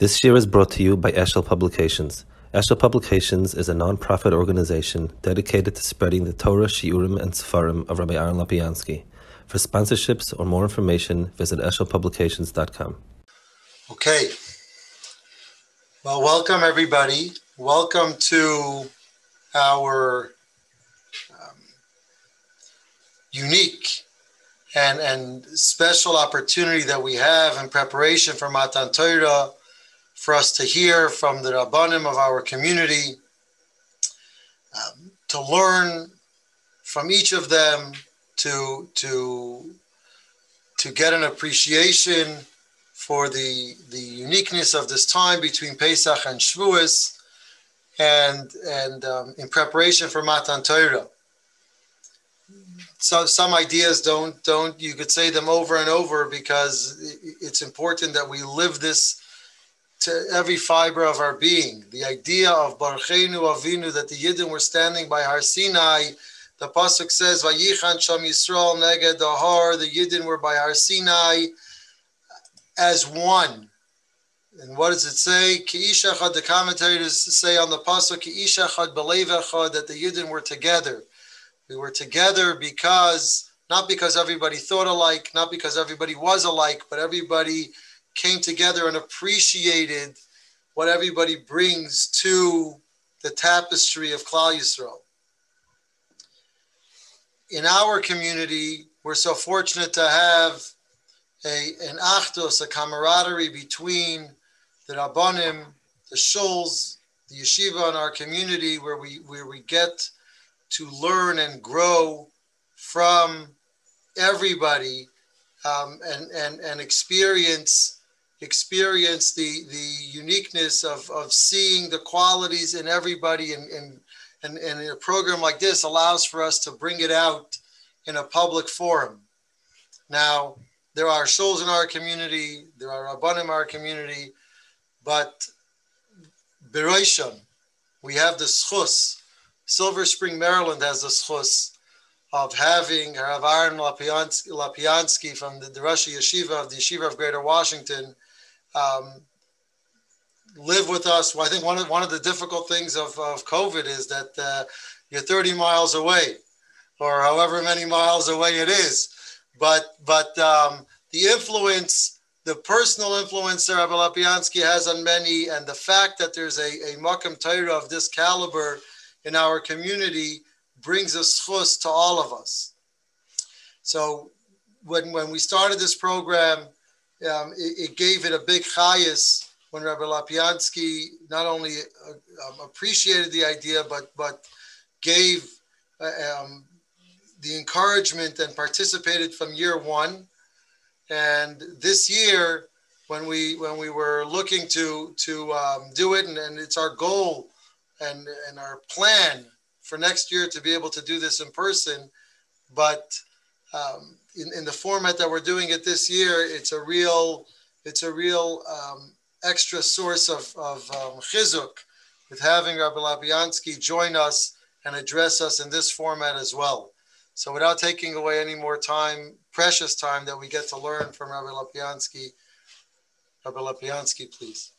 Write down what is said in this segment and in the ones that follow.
This year is brought to you by Eshel Publications. Eshel Publications is a non-profit organization dedicated to spreading the Torah, Shiurim, and Sefarim of Rabbi Aaron Lapiansky. For sponsorships or more information, visit eshelpublications.com. Okay. Well, welcome everybody. Welcome to our um, unique and, and special opportunity that we have in preparation for Matan Torah for us to hear from the Rabbanim of our community, um, to learn from each of them, to, to, to get an appreciation for the, the uniqueness of this time between Pesach and Shavuos, and, and um, in preparation for Matan Torah. So some ideas don't don't you could say them over and over because it's important that we live this to every fiber of our being. The idea of Barchenu Avinu that the Yidden were standing by Har Sinai. The pasuk says, "Vayichan Sham Yisrael Neged Har." The Yidden were by Har Sinai as one. And what does it say? Ki'ishachad, the commentators say on the pasuk, Ki'ishachad belevechad, that the Yidden were together. We were together because, not because everybody thought alike, not because everybody was alike, but everybody came together and appreciated what everybody brings to the tapestry of Klal Yisrael. In our community, we're so fortunate to have a, an achdos, a camaraderie between the Rabbanim, the shuls, the yeshiva in our community where we, where we get to learn and grow from everybody um, and, and, and experience experience the the uniqueness of of seeing the qualities in everybody and and and, and a program like this allows for us to bring it out in a public forum. Now, there are souls in our community, there are rabbanim in our community, but Beroishon, we have the schus. Silver Spring, Maryland has the schus of having Rav Aaron Lapiansky, from the, the Rosh Yeshiva of the Yeshiva of Greater Washington um, live with us. Well, I think one of one of the difficult things of, of COVID is that uh, you're 30 miles away, or however many miles away it is. But but um, the influence, the personal influence that Rabbi Lapiansky has on many, and the fact that there's a, a Makam Torah of this caliber in our community brings a schus to all of us. So when, when we started this program, um, it, it, gave it a big chayas when Rabbi Lapiansky not only uh, um, appreciated the idea, but but gave uh, um, the encouragement and participated from year one. And this year, when we when we were looking to to um, do it, and, and it's our goal and and our plan for next year to be able to do this in person, but um, in, in the format that we're doing it this year, it's a real, it's a real um, extra source of, of um, chizuk with having Rabbi Lapiansky join us and address us in this format as well. So without taking away any more time, precious time that we get to learn from Rabbi Lapiansky, Rabbi Lapiansky, please.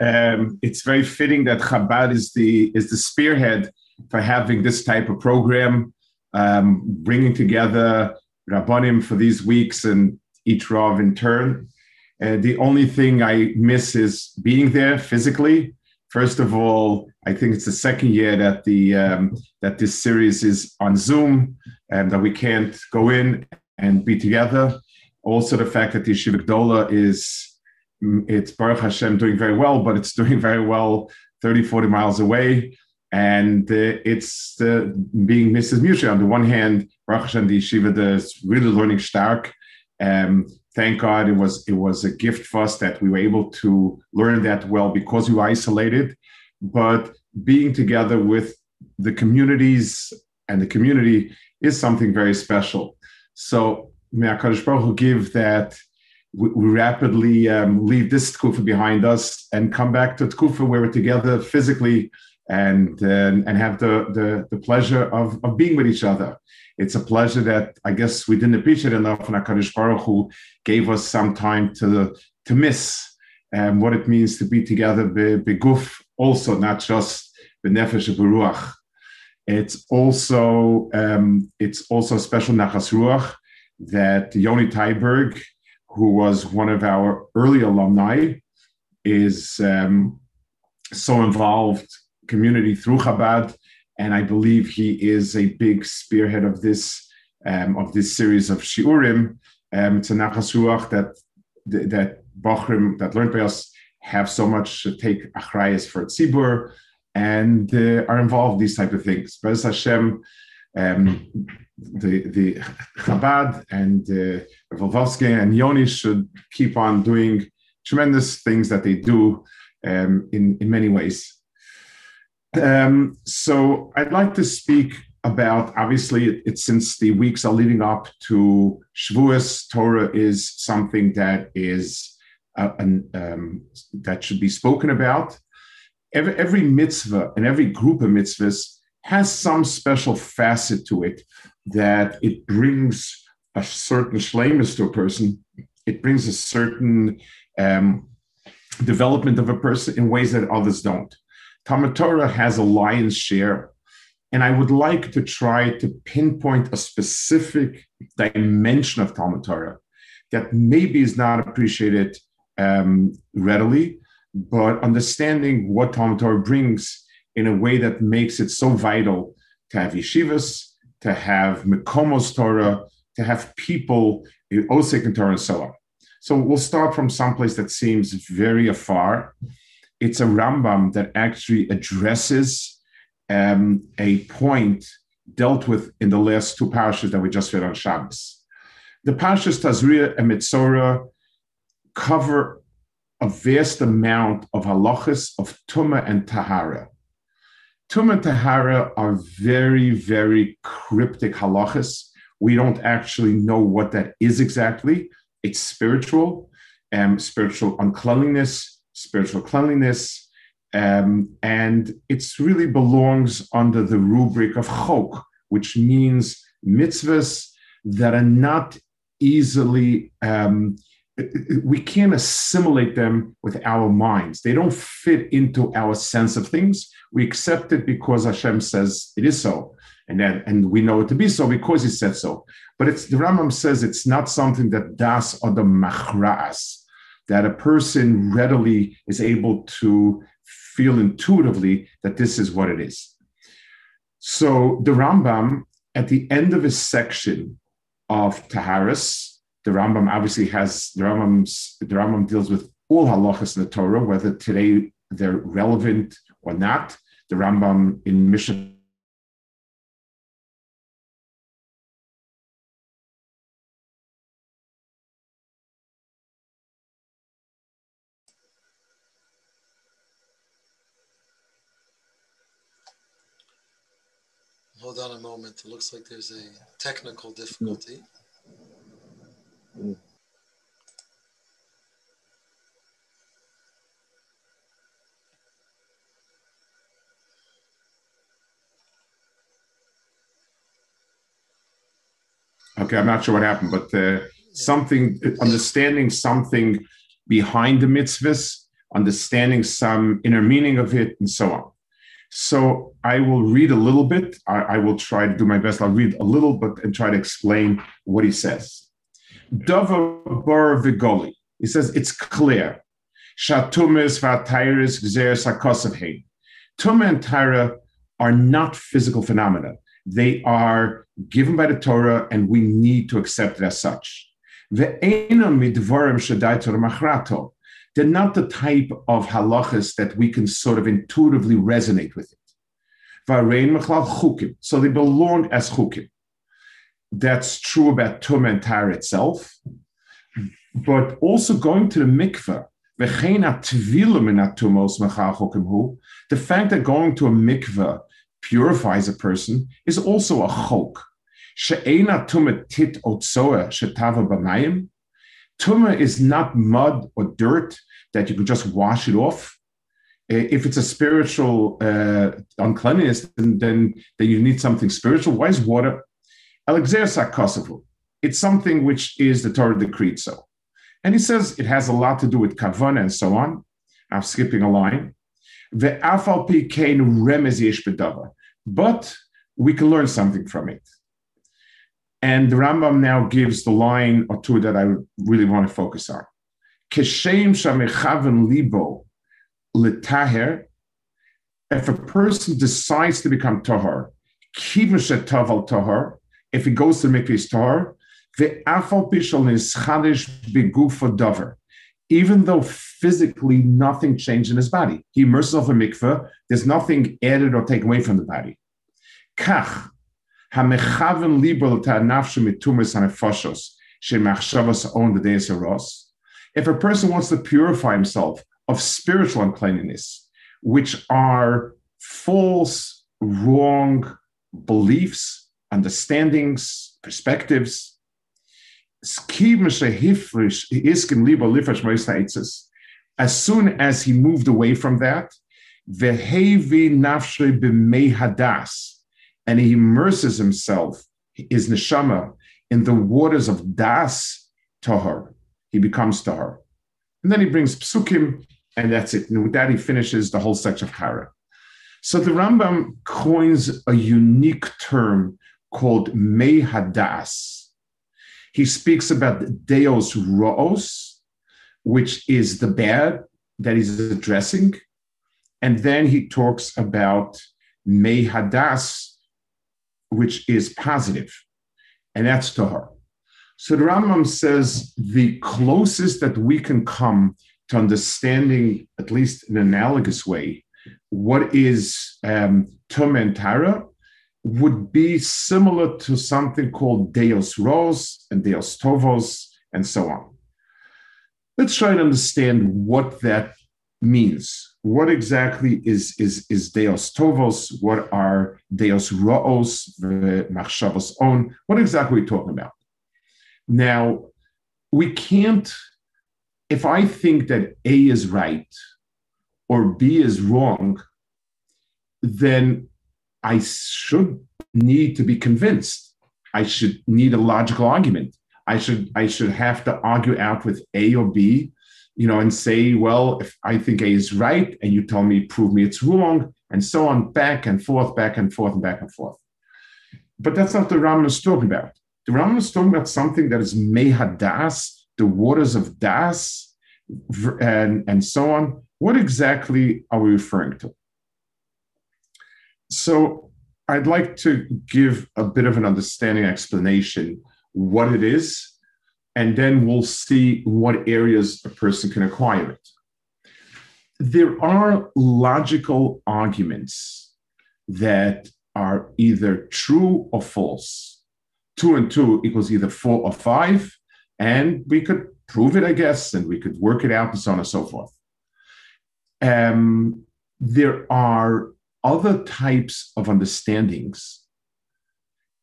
Um, it's very fitting that Chabad is the is the spearhead for having this type of program, um, bringing together Rabbanim for these weeks and each Rav in turn. Uh, the only thing I miss is being there physically. First of all, I think it's the second year that the um, that this series is on Zoom and that we can't go in and be together. Also, the fact that the Yeshiva Dola is it's Baruch Hashem doing very well, but it's doing very well 30, 40 miles away and uh, it's uh, being Mrs. Musha. On the one hand, Baruch Hashem, the yeshiva is really learning stark. Um, thank God it was it was a gift for us that we were able to learn that well because we were isolated. But being together with the communities and the community is something very special. So may HaKadosh Baruch Hu give that we, we rapidly um, leave this tkufa behind us and come back to tkufa where we're together physically and uh, and have the, the the pleasure of, of being with each other. It's a pleasure that I guess we didn't appreciate enough, and Hakadosh Baruch Hu gave us some time to to miss um, what it means to be together, be, guf, also not just be nefesh beruach. It's also um, it's also a special nachas ruach that Yoni Tyberg, who was one of our early alumni, is um, so involved community through Chabad, and I believe he is a big spearhead of this um, of this series of shiurim. Um, it's a nachas ruach that that Bochrim that learned by us have so much to take achrayas for tzibur and uh, are involved in these type of things. Bez Hashem, um, the the Chabad and uh, Volvovsky and Yoni should keep on doing tremendous things that they do um, in in many ways. Um, so I'd like to speak about obviously it's since the weeks are leading up to Shavuos, Torah is something that is uh, um, that should be spoken about. Every, every mitzvah and every group of mitzvahs has some special facet to it that it brings a certain shlemus to a person. It brings a certain um, development of a person in ways that others don't. Talmud Torah has a lion's share, and I would like to try to pinpoint a specific dimension of Talmud Torah that maybe is not appreciated um, readily, but understanding what Talmud Torah brings in a way that makes it so vital to have yeshivas, to have Mekomos Torah, to have people in Osik and Torah and so on. So we'll start from someplace that seems very afar. It's a Rambam that actually addresses um, a point dealt with in the last two parashas that we just read on Shabbos. The parashas Tazria and Mitzorah cover a vast amount of halachas of Tuma and Tahara. Tuma and Tahara are very, very cryptic halachas. We don't actually know what that is exactly. It's spiritual, um, spiritual uncleanliness, spiritual cleanliness, um, and it really belongs under the rubric of chok, which means mitzvahs that are not easily um, we can't assimilate them with our minds. They don't fit into our sense of things. We accept it because Hashem says it is so, and then and we know it to be so because He said so. But it's the Rambam says it's not something that das or the machras that a person readily is able to feel intuitively that this is what it is. So the Rambam at the end of his section of Taharis, the Rambam obviously has the Rambam's the Rambam deals with all halachas in the Torah, whether today they're relevant or not. The Rambam in Mishnah Hold on a moment. It looks like there's a technical difficulty. Mm. Okay, I'm not sure what happened, but uh, something, understanding something behind the mitzvahs, understanding some inner meaning of it, and so on. So I will read a little bit. I, I will try to do my best. I'll read a little, but and try to explain what he says. Dover bar vigoli. He says it's clear. Shatumis vatairis gzeres hakosavhein. Tuma and Tyra are not physical phenomena. They are given by the Torah, and we need to accept it as such. They're not the type of halachas that we can sort of intuitively resonate with it. So they belong as chukim. That's true about Tum and Tar itself, but also going to the mikveh. The fact that going to a mikveh purifies a person is also a chok. Tuma is not mud or dirt that you can just wash it off. if it's a spiritual uh, uncleanness, then, then, then you need something spiritual. Why is water? Alexer Kosovo. It's something which is the Torah decreed so. And he says it has a lot to do with kavanah and so on. I'm skipping a line. But we can learn something from it. And the Rambam now gives the line or two that I really want to focus on. Keshem shamechaven libo letaher. If a person decides to become tahar, kivashet taval tahar, if he goes to mikvah's tahar, ve'afal pishal is chadish begufa davar. Even though physically nothing changed in his body, he immerses himself in mikvah. There's nothing added or taken away from the body. Kach hamechaven libel ta nafshe mitumas hanefashos shemachshavas on the days of If a person wants to purify himself of spiritual uncleanness, which are false, wrong beliefs, understandings, perspectives. As soon as he moved away from that, and he immerses himself, his neshama, in the waters of das tahar, he becomes tahar. And then he brings psukim and that's it. And with that, he finishes the whole section of Kara. So the Rambam coins a unique term called Mei HaDaas. He speaks about Deos Roos, which is the bad that he's addressing. And then he talks about Mei HaDaas, which is positive, and that's Tahar. So the Rambam says the closest that we can come to understanding, at least in an analogous way, what is um, Tum Tara would be similar to something called Deos Ros and Deos Tovos and so on. Let's try to understand what that means. What exactly is, is, is Deos Tovos? What are Deos Roos, Machshavos On? What exactly are we talking about? Now, we can't if I think that A is right or B is wrong, then I should need to be convinced. I should need a logical argument. I should I should have to argue out with A or B, you know, and say, well, if I think A is right and you tell me prove me it's wrong, and so on, back and forth, back and forth, and back and forth. But that's not the Rambam is talking about. The Rambam is talking about something that is Mei HaDaas, the waters of Das, and, and so on. What exactly are we referring to? So I'd like to give a bit of an understanding explanation what it is, and then we'll see what areas a person can acquire it. There are logical arguments that are either true or false. Two and two equals either four or five, and we could prove it, I guess, and we could work it out and so on and so forth. Um, there are other types of understandings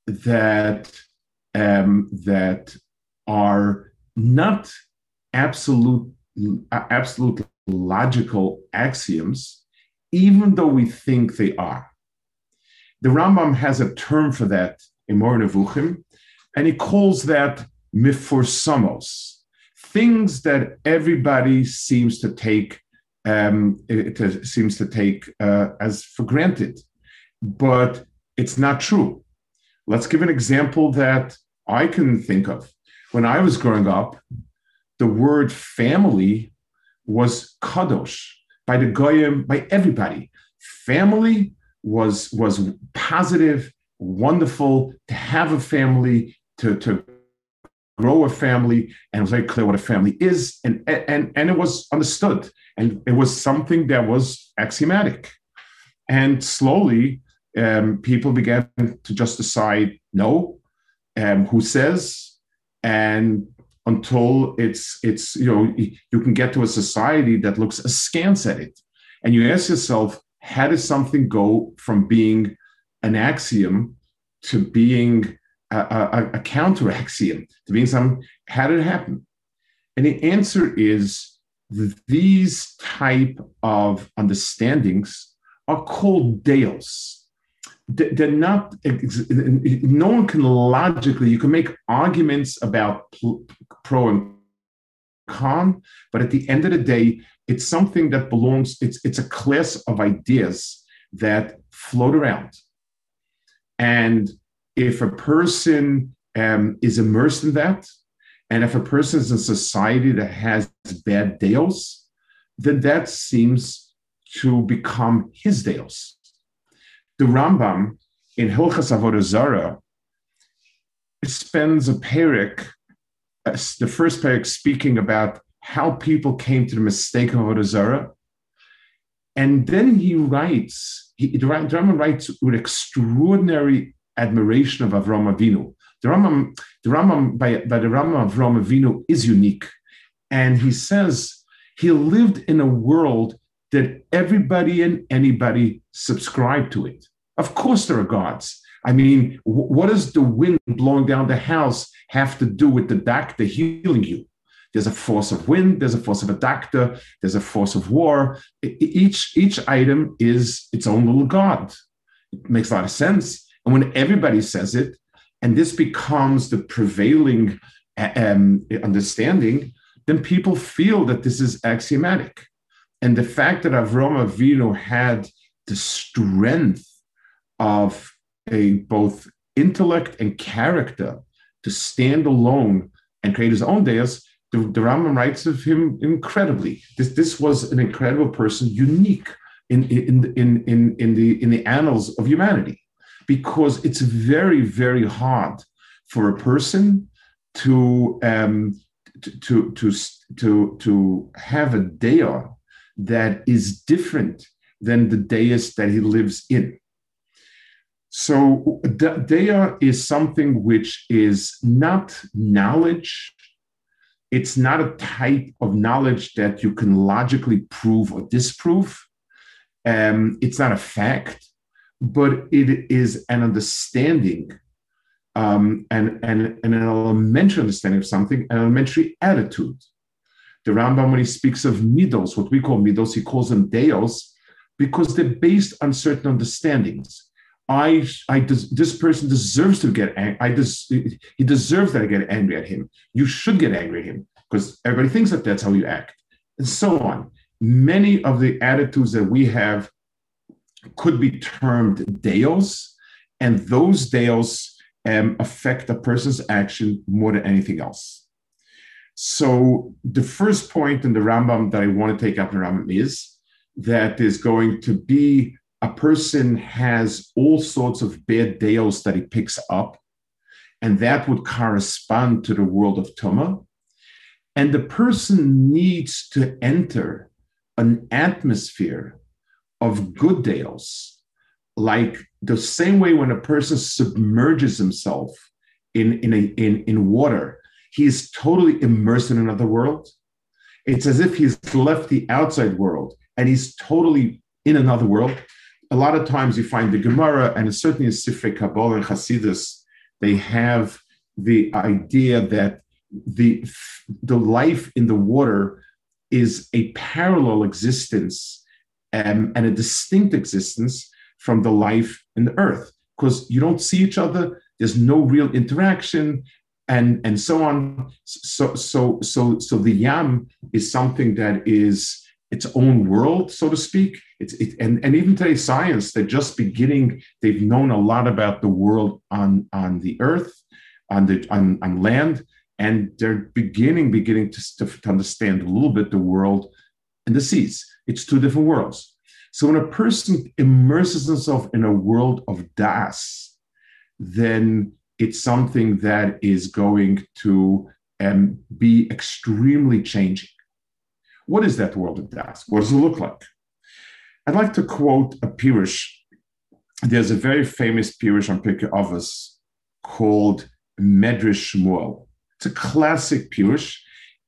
that um, that are not absolute absolute logical axioms, even though we think they are. The Rambam has a term for that in Moreh Nevuchim, and he calls that mifursamos things that everybody seems to take um, it, it seems to take uh, as for granted, but it's not true. Let's give an example that I can think of. When I was growing up, the word family was kadosh by the goyim, by everybody. Family was was positive, wonderful to have a family, to to grow a family, and it was very clear what a family is, and and and it was understood, and it was something that was axiomatic, and slowly um, people began to just decide no, um, who says, and until it's it's you know you can get to a society that looks askance at it, and you ask yourself, how does something go from being an axiom to being a, a, a counter axiom to being some how did it happen? And the answer is these type of understandings are called deos. They're not, no one can logically, you can make arguments about pro and con, but at the end of the day, it's something that belongs, it's, it's a class of ideas that float around. And if a person um, is immersed in that, and if a person is in society that has bad deals, then that seems to become his deals. The Rambam in Hilchas Avodah Zarah spends a parak, uh, the first parak, speaking about how people came to the mistake of Avodah Zarah. And then he writes, he, the Rambam writes with extraordinary admiration of Avram Avinu. The Rambam, the Rambam by, by the Rambam Avram Avinu is unique. And he says he lived in a world that everybody and anybody subscribed to it. Of course, there are gods. I mean, what does the wind blowing down the house have to do with the doctor healing you? There's a force of wind, there's a force of a doctor, there's a force of war. Each, each item is its own little god. It makes a lot of sense. And when everybody says it, and this becomes the prevailing um, understanding, then people feel that this is axiomatic. And the fact that Avram Avinu had the strength of a both intellect and character to stand alone and create his own deus, the, the Rambam writes of him incredibly. This, this was an incredible person, unique in, in, in, in, in, the, in the annals of humanity, because it's very, very hard for a person to um, to to to to have a dea that is different than the deist that he lives in. So dea is something which is not knowledge. It's not a type of knowledge that you can logically prove or disprove. Um, it's not a fact, but it is an understanding um, and, and, and an elementary understanding of something, an elementary attitude. The Rambam, when he speaks of midos, what we call midos, he calls them deos, because they're based on certain understandings. I, I, this person deserves to get angry. I des, he deserves that I get angry at him. You should get angry at him because everybody thinks that that's how you act, and so on. Many of the attitudes that we have could be termed deos, and those deos um, affect a person's action more than anything else. So the first point in the Rambam that I want to take up in the Rambam is that is going to be a person has all sorts of bad deals that he picks up, and that would correspond to the world of Tuma. And the person needs to enter an atmosphere of good deals like the same way when a person submerges himself in, in, a, in, in water, he is totally immersed in another world. It's as if he's left the outside world and he's totally in another world. A lot of times you find the Gemara, and certainly in Sifrei Kabbalah and Hasidus, they have the idea that the, the life in the water is a parallel existence um, and a distinct existence from the life in the earth. Because you don't see each other there's no real interaction and and so on. So so so so the yam is something that is its own world so to speak. It's it, and and even today science they're just beginning they've known a lot about the world on on the earth on the on, on land and they're beginning beginning to, to understand a little bit the world in the seas it's two different worlds so when a person immerses himself in a world of das, then it's something that is going to um, be extremely changing. What is that world of das? What does it look like? I'd like to quote a Pirush. There's a very famous Pirush on Pirkei Avos called Medrash Shmuel. It's a classic Pirush.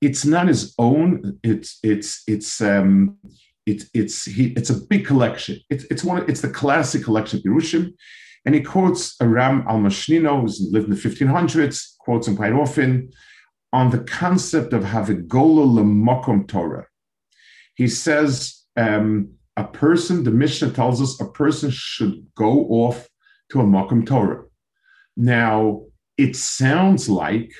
It's not his own. It's it's it's um, it's it's he, it's a big collection. It's it's one it's the classic collection of Yerushim, and he quotes Aram al Mashnino, who's lived in the 1500s, quotes him quite often on the concept of Havigola lemokom Torah. He says um, a person, the Mishnah tells us, a person should go off to a Makam Torah. Now, it sounds like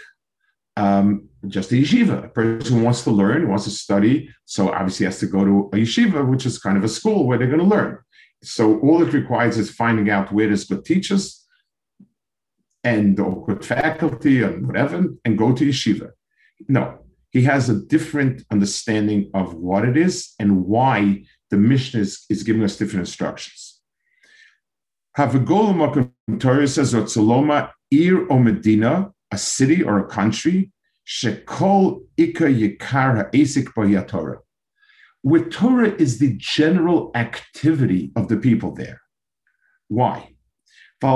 um, just a yeshiva. A person who wants to learn, wants to study, so obviously has to go to a yeshiva, which is kind of a school where they're going to learn. So all it requires is finding out where there's good teachers and or good faculty and whatever, and go to yeshiva. No, he has a different understanding of what it is and why the Mishnah is, is giving us different instructions. Havagol Torah says, Otzaloma, Ir o Medina, a city or a country, Shekol Ika Yikar Ha'esik Torah. Where Torah is the general activity of the people there. Why? He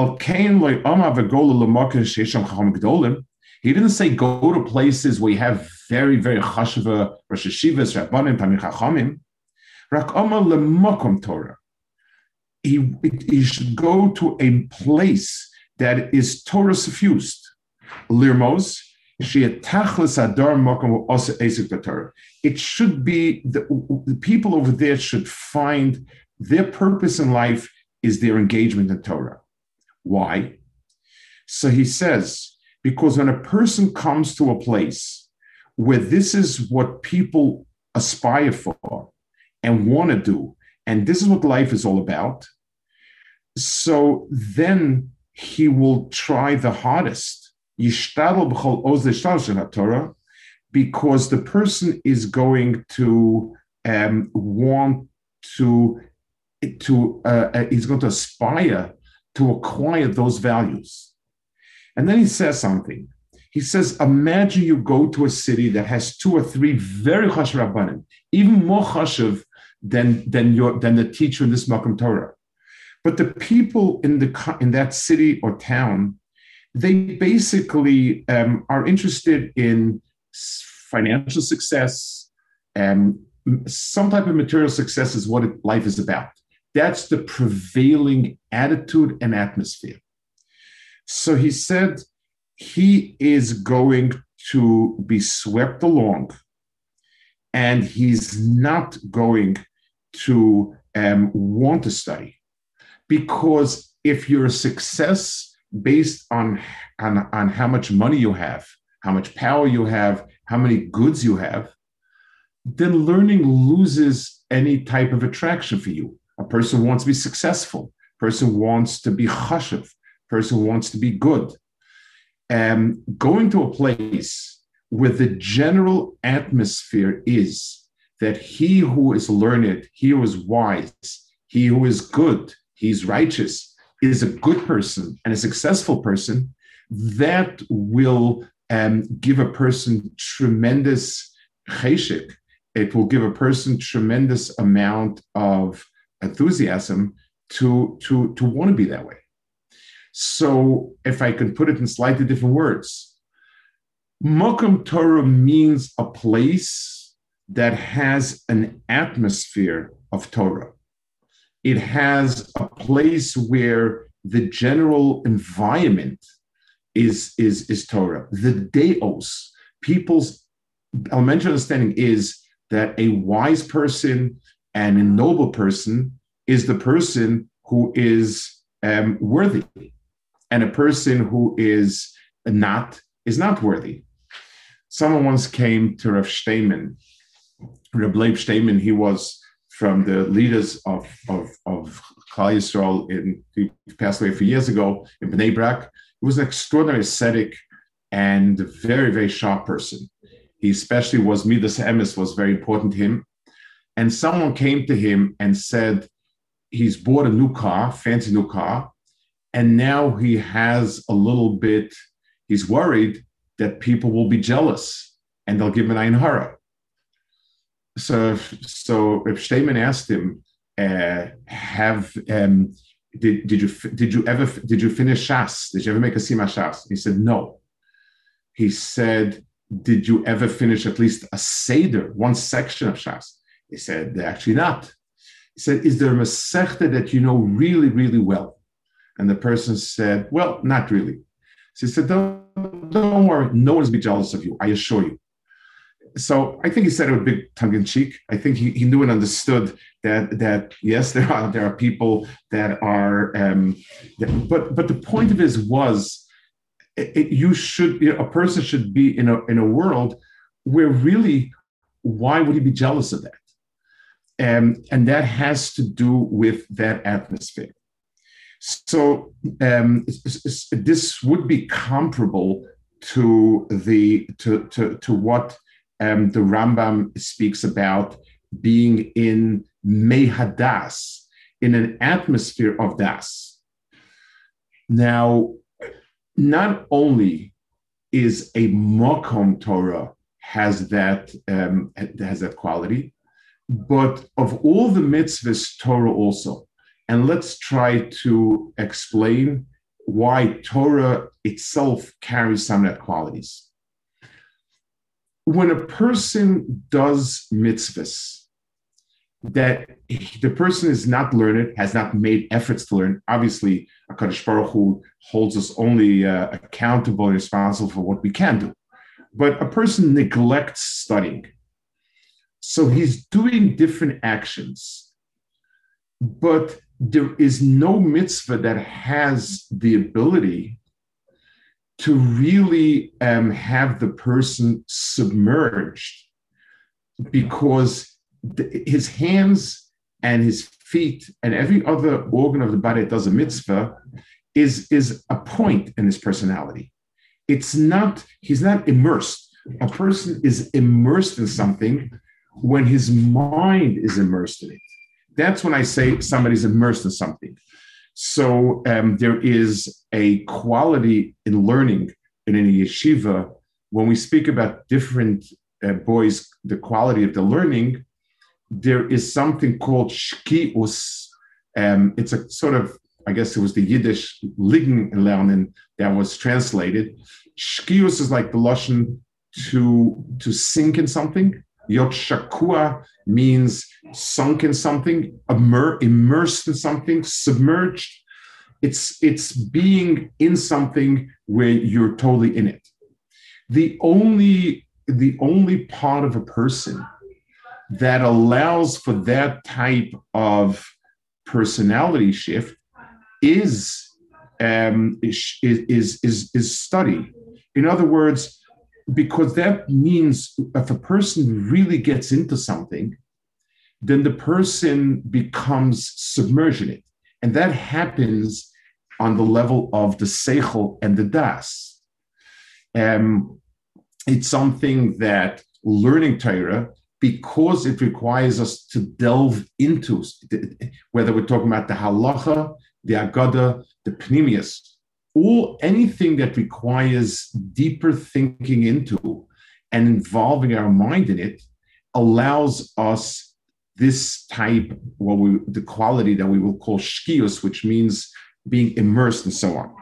didn't say go to places where you have very, very chashava, Rosh Hashivas, Rabbanim, Tamir Chachamim. Torah. He, he should go to a place that is Torah suffused. Lirmos, it should be the, the people over there should find their purpose in life is their engagement in Torah. Why? So he says, because when a person comes to a place where this is what people aspire for and want to do, and this is what life is all about, so then he will try the hardest. Because the person is going to um, want to to uh, uh he's going to aspire to acquire those values. And then he says something. He says, imagine you go to a city that has two or three very chashav rabbanim, even more chashav than, than, your, than the teacher in this Makam Torah. But the people in, the, in that city or town, they basically um, are interested in financial success, and some type of material success is what life is about. That's the prevailing attitude and atmosphere. So he said he is going to be swept along and he's not going to um, want to study. Because if you're a success based on, on, on how much money you have, how much power you have, how many goods you have, then learning loses any type of attraction for you. A person wants to be successful. Person wants to be chashiv. Person wants to be good. And going to a place where the general atmosphere is that he who is learned, he who is wise, he who is good, he's righteous, is a good person and a successful person, that will um, give a person tremendous cheshik. It will give a person tremendous amount of enthusiasm to to to want to be that way so if i can put it in slightly different words Mokum Torah means a place that has an atmosphere of Torah. It has a place where the general environment is, is, is Torah. The Deos, people's elementary understanding is that a wise person and a noble person is the person who is um, worthy, and a person who is not is not worthy. Someone once came to Rav Steinman, Rav Leib Steinman. He was from the leaders of of of Klal Yisrael. In, he passed away a few years ago in Bnei Brak. He was an extraordinary ascetic and very very sharp person. He especially was Midas Emes was very important to him and someone came to him and said he's bought a new car, fancy new car, and now he has a little bit, he's worried that people will be jealous and they'll give him an ein So, so if asked him, uh, have um, did, did you did you ever did you finish Shas? Did you ever make a Siyum Shas? He said no. He said, did you ever finish at least a Seder, one section of Shas? He said, actually not. He said, is there a Masechta that you know really, really well? And the person said, well, not really. So he said, don't, don't worry, no one's be jealous of you, I assure you. So I think he said it with big tongue in cheek. I think he, he knew and understood that that yes, there are there are people that are, um, that, but but the point of his was, it, it, you should you know, a person should be in a in a world where really, why would he be jealous of that? Um, and that has to do with that atmosphere. So um, this would be comparable to the to to, to what um, the Rambam speaks about being in Mei HaDaas, in an atmosphere of das. Now, not only is a mokom Torah has that um, has that quality, but of all the mitzvahs, Torah also. And let's try to explain why Torah itself carries some of that qualities. When a person does mitzvahs, that the person is not learned, has not made efforts to learn. Obviously, Akadosh Baruch Hu holds us only uh, accountable and responsible for what we can do. But a person neglects studying. So he's doing different actions. But there is no mitzvah that has the ability to really um, have the person submerged because the, his hands and his feet and every other organ of the body that does a mitzvah is, is a point in his personality. It's not, he's not immersed. A person is immersed in something when his mind is immersed in it. That's when I say somebody's immersed in something. So um, there is a quality in learning in a yeshiva. When we speak about different uh, boys, the quality of the learning, there is something called shkius. Um, it's a sort of, I guess it was the Yiddish ligen lernen that was translated. Shkius is like the Lashon to to sink in something. Yot shakua means sunk in something, immer, immersed in something, submerged. It's, it's being in something where you're totally in it. The only, the only part of a person that allows for that type of personality shift is um, is, is, is, is study. In other words, because that means if a person really gets into something, then the person becomes submerged in it. And that happens on the level of the seichel and the das. Um, it's something that learning Torah, because it requires us to delve into, whether we're talking about the halacha, the agada, the pnimius, all anything that requires deeper thinking into and involving our mind in it allows us this type, what we the quality that we will call shkius, which means being immersed and so on.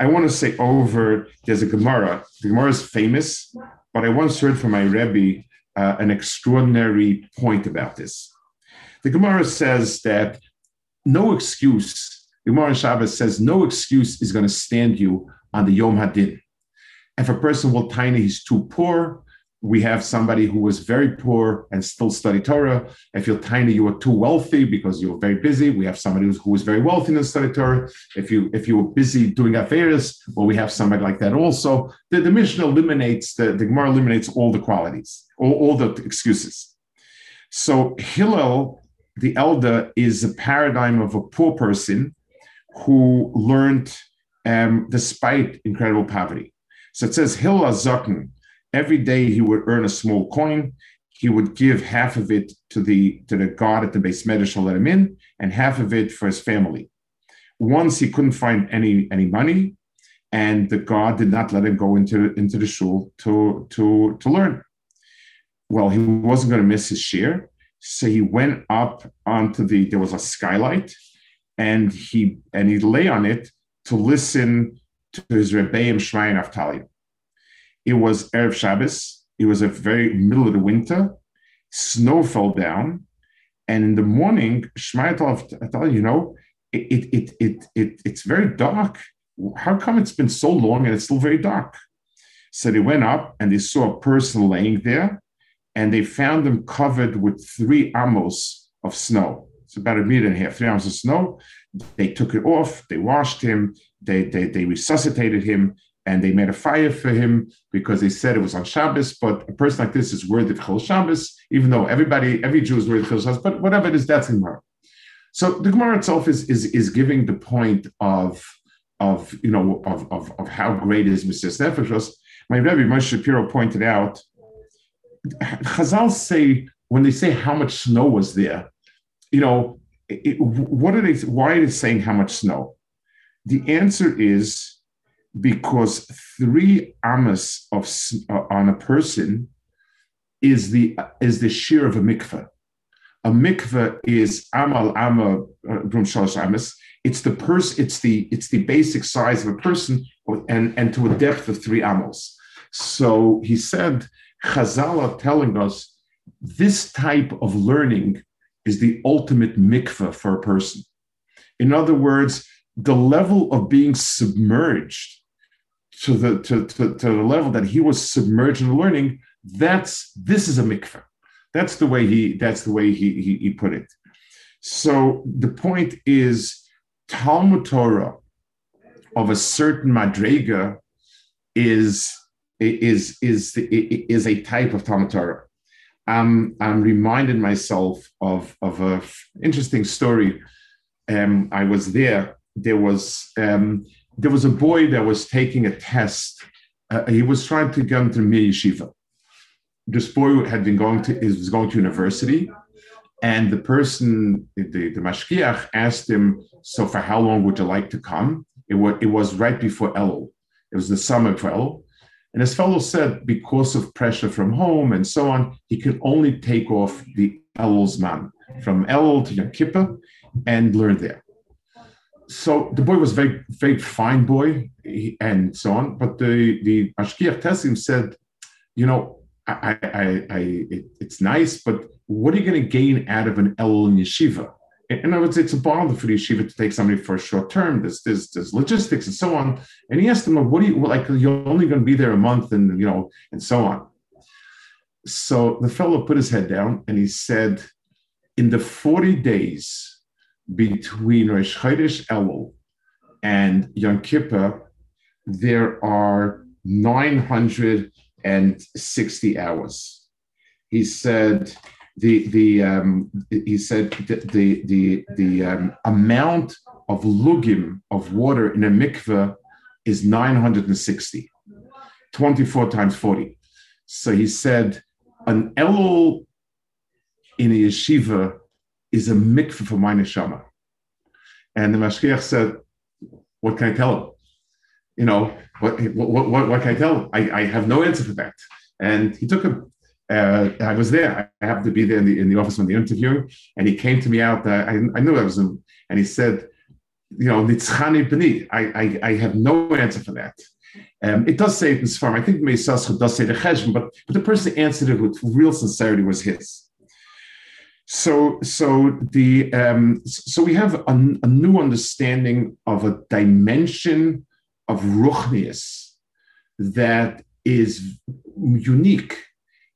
I want to say over there's a Gemara. The Gemara is famous, but I once heard from my Rebbe uh, an extraordinary point about this. The Gemara says that no excuse Gemara Shabbos says no excuse is going to stand you on the Yom Hadin. If a person will tiny he's too poor, we have somebody who was very poor and still study Torah. If you're tiny, you are too wealthy because you're very busy. We have somebody who was very wealthy and study Torah. If you if you were busy doing affairs, well, we have somebody like that also. The, the Mishnah eliminates the, the Gemara eliminates all the qualities, all, all the excuses. So Hillel, the elder, is a paradigm of a poor person who learned um, despite incredible poverty. So it says Hillel Zaken, every day he would earn a small coin. He would give half of it to the to the god at the base to let him in, and half of it for his family. Once he couldn't find any any money, and the god did not let him go into into the shul to to to learn. Well, he wasn't going to miss his share, so he went up onto the there was a skylight and he and he lay on it to listen to his Rebbeim Shmaya v'Avtalyon. It was Erev Shabbos. It was a very middle of the winter. Snow fell down, and in the morning, Shmaya v'Avtalyon, you know, it, it, it, it, it, it's very dark. How come it's been so long and it's still very dark? So they went up and they saw a person laying there, and they found him covered with three amos of snow. About a meter and a half, three ounces of snow. They took it off, they washed him, they, they, they resuscitated him, and they made a fire for him because they said it was on Shabbos. But a person like this is worthy of Chil Shabbos, even though everybody, every Jew is worthy of Chil Shabbos, but whatever it is, that's Gemara. So the Gemara itself is, is, is giving the point of, of, you know, of, of, of how great is mesirus nefesh. My Rebbe, Moshe Shapiro, pointed out, Chazal say, when they say how much snow was there, you know, it, what are they, why are they saying how much snow? The answer is because three amas of uh, on a person is the is the shear of a mikveh. A mikveh is amal ama from uh, amas. It's the person. It's the it's the basic size of a person, and and to a depth of three amals. So he said, Chazal telling us this type of learning is the ultimate mikveh for a person. In other words, the level of being submerged to the to, to, to the level that he was submerged in learning, that's this is a mikveh. That's the way he that's the way he, he, he put it. So the point is Talmud Torah of a certain madrega is is is is a type of Talmud Torah. I'm I'm reminded myself of of a interesting story. Um, I was there. There was um, there was a boy that was taking a test. Uh, he was trying to get into Mir Yeshiva. This boy had been going to is going to university, and the person, the, the mashgiach, asked him, "So for how long would you like to come?" It was it was right before Elul. It was the summer for Elul. And his fellow said, because of pressure from home and so on, he could only take off the Elul's man from Elul to Yom Kippur and learn there so the boy was very, very fine boy and so on. But the the Ashkiach Tessim said, you know, I, I, I it, it's nice, but what are you going to gain out of an Elul in yeshiva? In other words, it's a bother for the yeshiva to take somebody for a short term. There's, there's, there's logistics and so on. And he asked him, what do you like? You're only going to be there a month, and you know, and so on. So the fellow put his head down and he said, in the 40 days between Rosh Chodesh Elul and Yom Kippur, there are 960 hours. He said the the um, he said the the the, um, amount of lugim of water in a mikveh is 960, 24 times 40. So he said an elul in a yeshiva is a mikveh for my neshama. And the mashgiach said, what can I tell him? You know, what, what, what, what can I tell him? I, I have no answer for that. And he took him. Uh, I was there. I happened to be there in the, in the office when the interview, and he came to me out. Uh, I, I knew I was him, and he said, "You know, nitzchuni banai." I, I, I have no answer for that. Um, it does say it in Sfarim. I think Meisascha does say the cheshbon, but but the person answered it with real sincerity was his. So, so the um, so we have a, a, new understanding of a dimension of ruchnius that is unique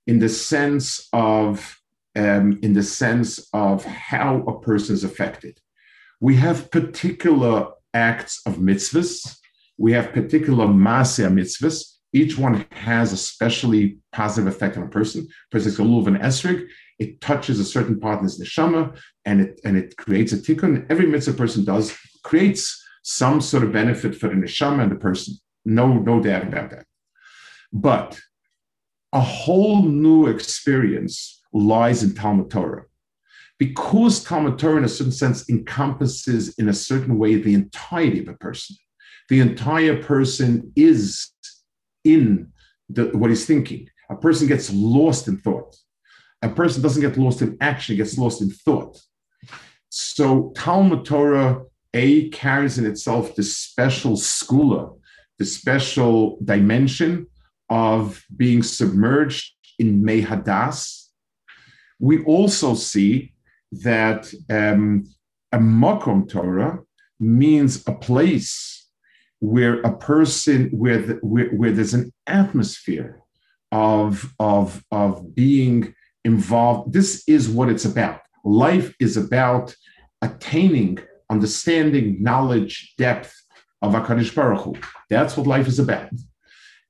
in the sense of um, in the sense of how a person is affected. We have particular acts of mitzvahs. We have particular masya mitzvahs. Each one has a specially positive effect on a person. For example, Lulav and Esrig, it touches a certain part in his neshama and it and it creates a tikkun. Every mitzvah person does creates some sort of benefit for the neshama and the person. No, no doubt about that. But a whole new experience lies in Talmud Torah. Because Talmud Torah, in a certain sense, encompasses in a certain way the entirety of a person. The entire person is in the, what he's thinking. A person gets lost in thought a person doesn't get lost in action, gets lost in thought. So Talmud Torah, A, carries in itself this special skula, the special dimension of being submerged in Mei HaDaas. We also see that um, a Makom Torah means a place where a person where, the, where, where there's an atmosphere of of of being involved. This is what it's about. Life is about attaining understanding, knowledge, depth of Hakadosh Baruch Hu. That's what life is about,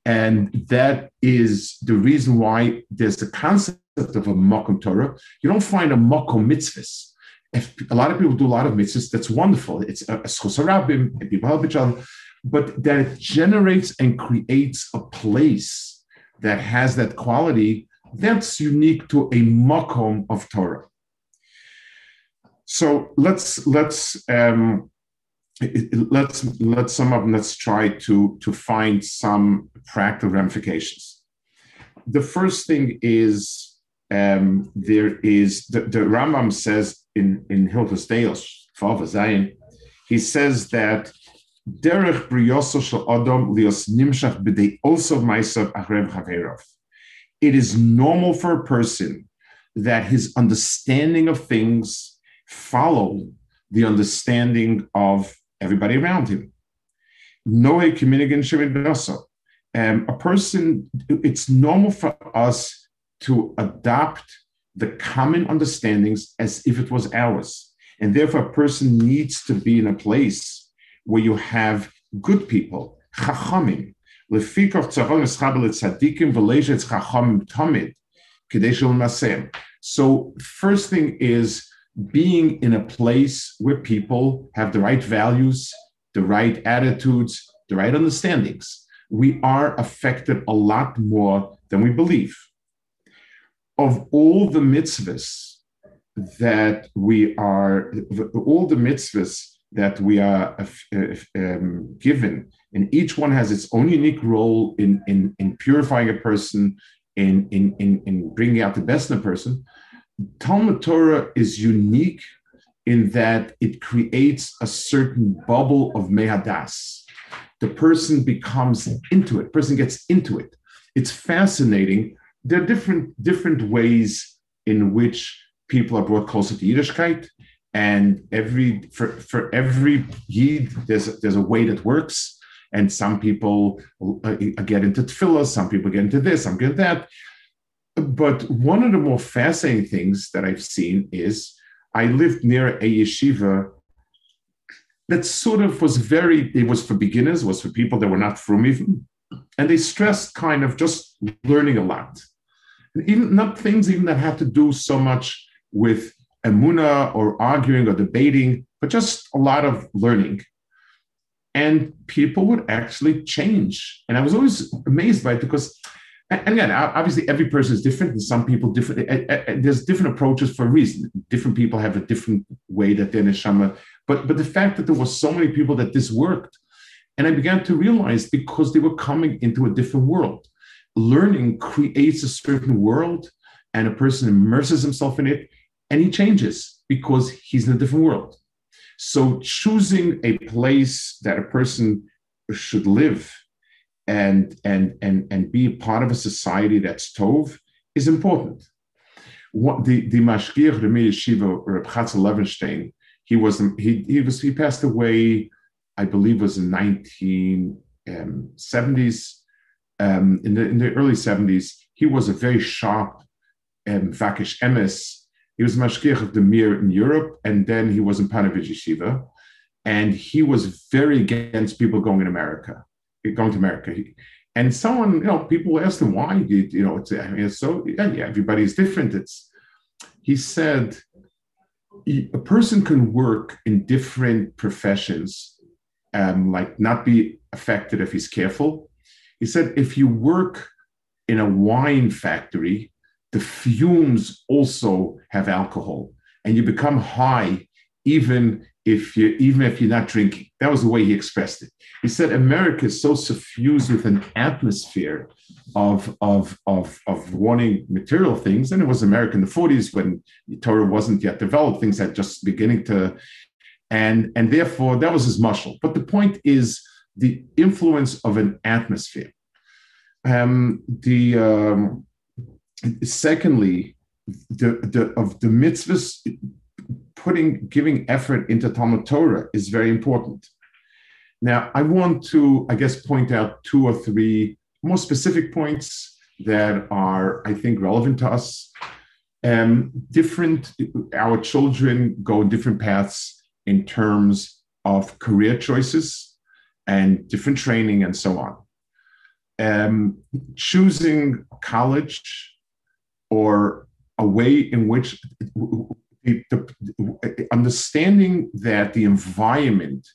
and that is the reason why there's the concept of a makom Torah. You don't find a makom mitzvahs if a lot of people do a lot of mitzvahs, that's wonderful. It's a schosarabim, and people help each other, but that it generates and creates a place that has that quality, that's unique to a makom of Torah. So let's let's um, let's let's some of them, let's try to to find some practical ramifications. The first thing is um, there is the, the Rambam says in, in Hilchos Deos, Fava Zayin, he says that Derech briyoso shel adam lios nimshach b'dei also ma'asav achrev chaverov. It is normal for a person that his understanding of things follow the understanding of everybody around him. Noe communication um, a person, it's normal for us to adopt the common understandings as if it was ours. And therefore, a person needs to be in a place where you have good people, chachamim. So, first thing is being in a place where people have the right values, the right attitudes, the right understandings. We are affected a lot more than we believe of all the mitzvahs that we are, all the mitzvahs that we are um, given, and each one has its own unique role in, in, in purifying a person, in, in, in, in bringing out the best in a person. Talmud Torah is unique in that it creates a certain bubble of Mei HaDaas. The person becomes into it, person gets into it. It's fascinating there are different different ways in which people are brought closer to Yiddishkeit, and every for, for every Yid, there's there's a way that works. And some people uh, get into tefillah, some people get into this, some get that. But one of the more fascinating things that I've seen is I lived near a yeshiva that sort of was very, it was for beginners, was for people that were not from even. And they stressed kind of just learning a lot even not things even that have to do so much with emuna or arguing or debating, but just a lot of learning. And people would actually change. And I was always amazed by it because, and again, obviously every person is different, and some people different. There's different approaches for a reason. Different people have a different way that they're neshama. But but the fact that there was so many people that this worked, and I began to realize because they were coming into a different world learning creates a certain world and a person immerses himself in it and he changes because he's in a different world. So choosing a place that a person should live and and and and be part of a society that's tov is important. What the the mashgiach the yeshiva Reb Chatzkel Levenstein, he was he he was he passed away, I believe was in nineteen um, um, in, the, in the early 70s, he was a very sharp um, Vakish emes. He was Mashgiach of the Mir in Europe, and then he was in Panovich Yeshiva. And he was very against people going in America, going to America. And someone, you know, people asked him why. You, you know, it's, I mean, it's so yeah, yeah, everybody's different. It's he said a person can work in different professions, um, like not be affected if he's careful, he said, if you work in a wine factory, the fumes also have alcohol, and you become high even if you even if you're not drinking. That was the way he expressed it. He said America is so suffused with an atmosphere of of of of wanting material things, and it was America in the 40s when Torah wasn't yet developed. Things had just beginning to, and and therefore that was his muscle. But the point is the influence of an atmosphere. Um, the um, secondly, the, the of the mitzvahs putting giving effort into Talmud Torah is very important. Now, I want to, I guess, point out two or three more specific points that are, I think, relevant to us. Um, different, our children go different paths in terms of career choices and different training and so on. Um, choosing college or a way in which the, the, understanding that the environment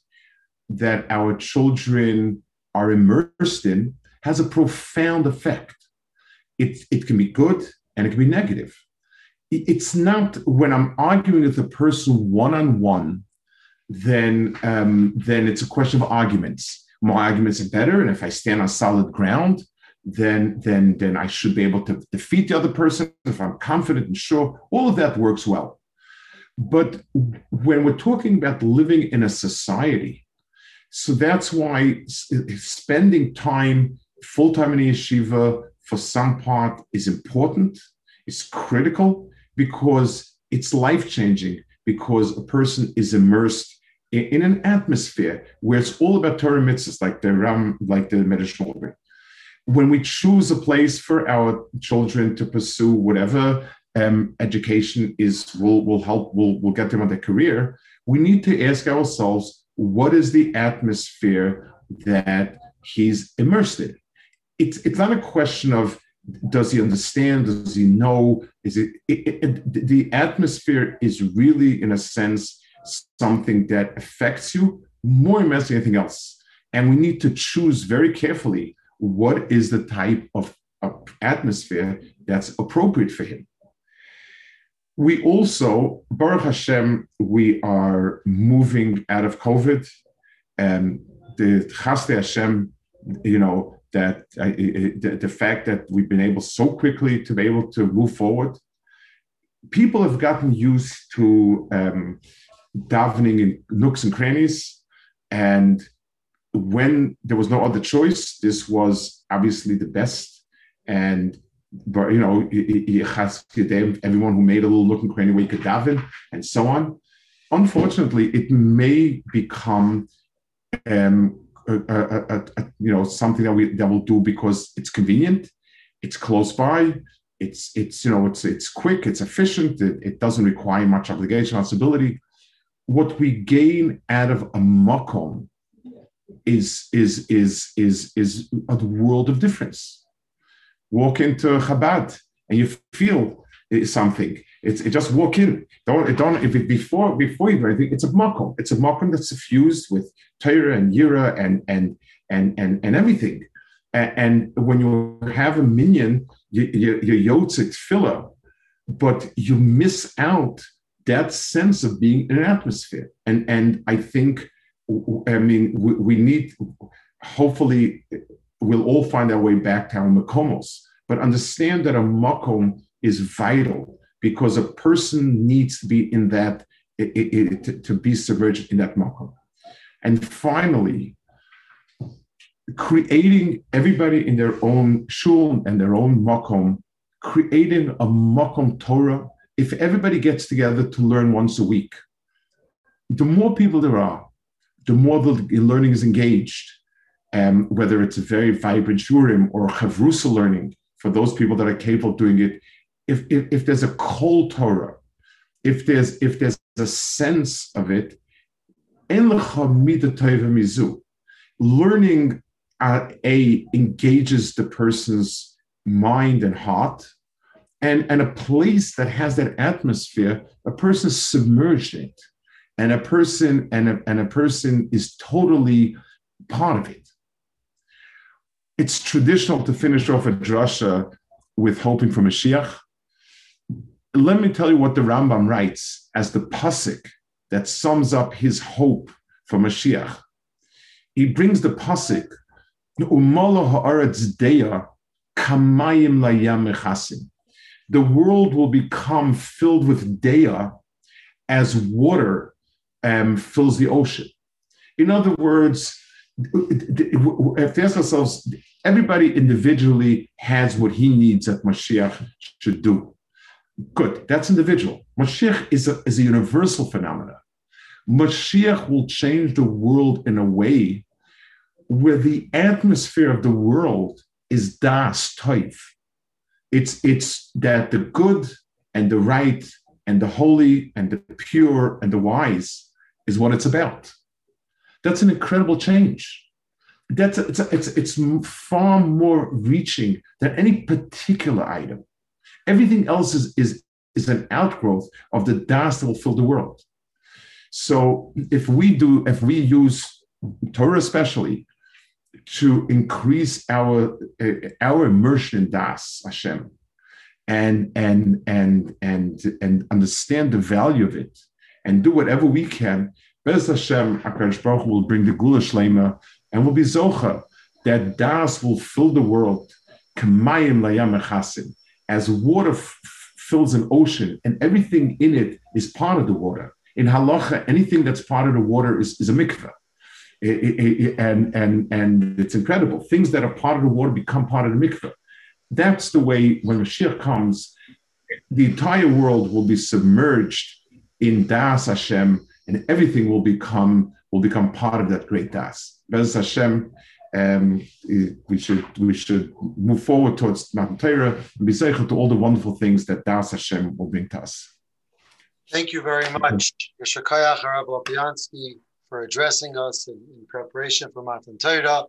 that our children are immersed in has a profound effect. It, it can be good and it can be negative. It's not when I'm arguing with a person one on one, then um, then it's a question of arguments. My arguments are better, and if I stand on solid ground, then then then I should be able to defeat the other person if I'm confident and sure. All of that works well. But when we're talking about living in a society so that's why spending time full time in yeshiva for some part is important, it's critical because it's life changing, because a person is immersed in, an atmosphere where it's all about Torah mitzvahs, like the Ram, like the Medrash When we choose a place for our children to pursue whatever um, education is, will will help, will will get them on their career. We need to ask ourselves what is the atmosphere that he's immersed in? It's, it's not a question of does he understand? Does he know? Is it, it, it, the atmosphere is really, in a sense, something that affects you more immensely than anything else. And we need to choose very carefully what is the type of, of atmosphere that's appropriate for him we also, Baruch Hashem, we are moving out of COVID. And the Chaste Hashem, you know, that uh, the, the fact that we've been able so quickly to be able to move forward. People have gotten used to um, davening in nooks and crannies. And when there was no other choice, this was obviously the best. And but you know, everyone who made a little looking where you could daven and so on. Unfortunately, it may become um, a, a, a, you know something that we that will do because it's convenient, it's close by, it's it's you know it's it's quick, it's efficient, it, it doesn't require much obligation, responsibility. What we gain out of a makom is is is is is a world of difference walk into Chabad and you feel something. It's it just walk in. Don't don't if it before before you do anything, it's a makom. It's a makom that's suffused with Torah and Yira and and and and and everything. And, and when you have a minyan, you, you, yotzik filler, but you miss out that sense of being in an atmosphere. And and I think, I mean, we, we need hopefully we'll all find our way back to our makomos. But understand that a makom is vital because a person needs to be in that, it, it, to, to, be submerged in that makom. And finally, creating everybody in their own shul and their own makom, creating a makom Torah. If everybody gets together to learn once a week, the more people there are, the more the learning is engaged, um, whether it's a very vibrant shurim or chavrusa learning for those people that are capable of doing it. If, if, if there's a cold Torah, if there's if there's a sense of it, learning uh, a engages the person's mind and heart, and and a place that has that atmosphere, a person submerged in it, and a person and a, and a person is totally part of it it's traditional to finish off a drasha with hoping for Mashiach. Let me tell you what the Rambam writes as the pasuk that sums up his hope for Mashiach. He brings the pasuk, "Umala haaretz deya kamayim layam mechasim." The world will become filled with deya as water um, fills the ocean. In other words, ask ourselves, everybody individually has what he needs that Mashiach should do. Good, that's individual. Mashiach is a, is a universal phenomenon. Mashiach will change the world in a way where the atmosphere of the world is das toif. It's it's that the good and the right and the holy and the pure and the wise is what it's about. That's an incredible change. That's a, it's, a, it's it's far more reaching than any particular item. Everything else is is is an outgrowth of the das that will fill the world. So if we do, if we use Torah especially to increase our uh, our immersion in Das Hashem, and and and and and understand the value of it, and do whatever we can. Bez Hashem, Hakadosh Baruch will bring the Geula Shlema, and will be Zocha that Das will fill the world, Kamayim Layam Chasim, as water f- fills an ocean, and everything in it is part of the water. In halacha, anything that's part of the water is, is a mikveh and and and it's incredible. Things that are part of the water become part of the mikveh. That's the way when Mashiach comes, the entire world will be submerged in Das Hashem, and everything will become will become part of that great Das. Das Hashem. Um, we should we should move forward towards Matan Torah and be zeichel to all the wonderful things that Das Hashem will bring to us. Thank you very much, Yeshakayach Rabbi Lopiansky for addressing us in, in preparation for Matan Torah.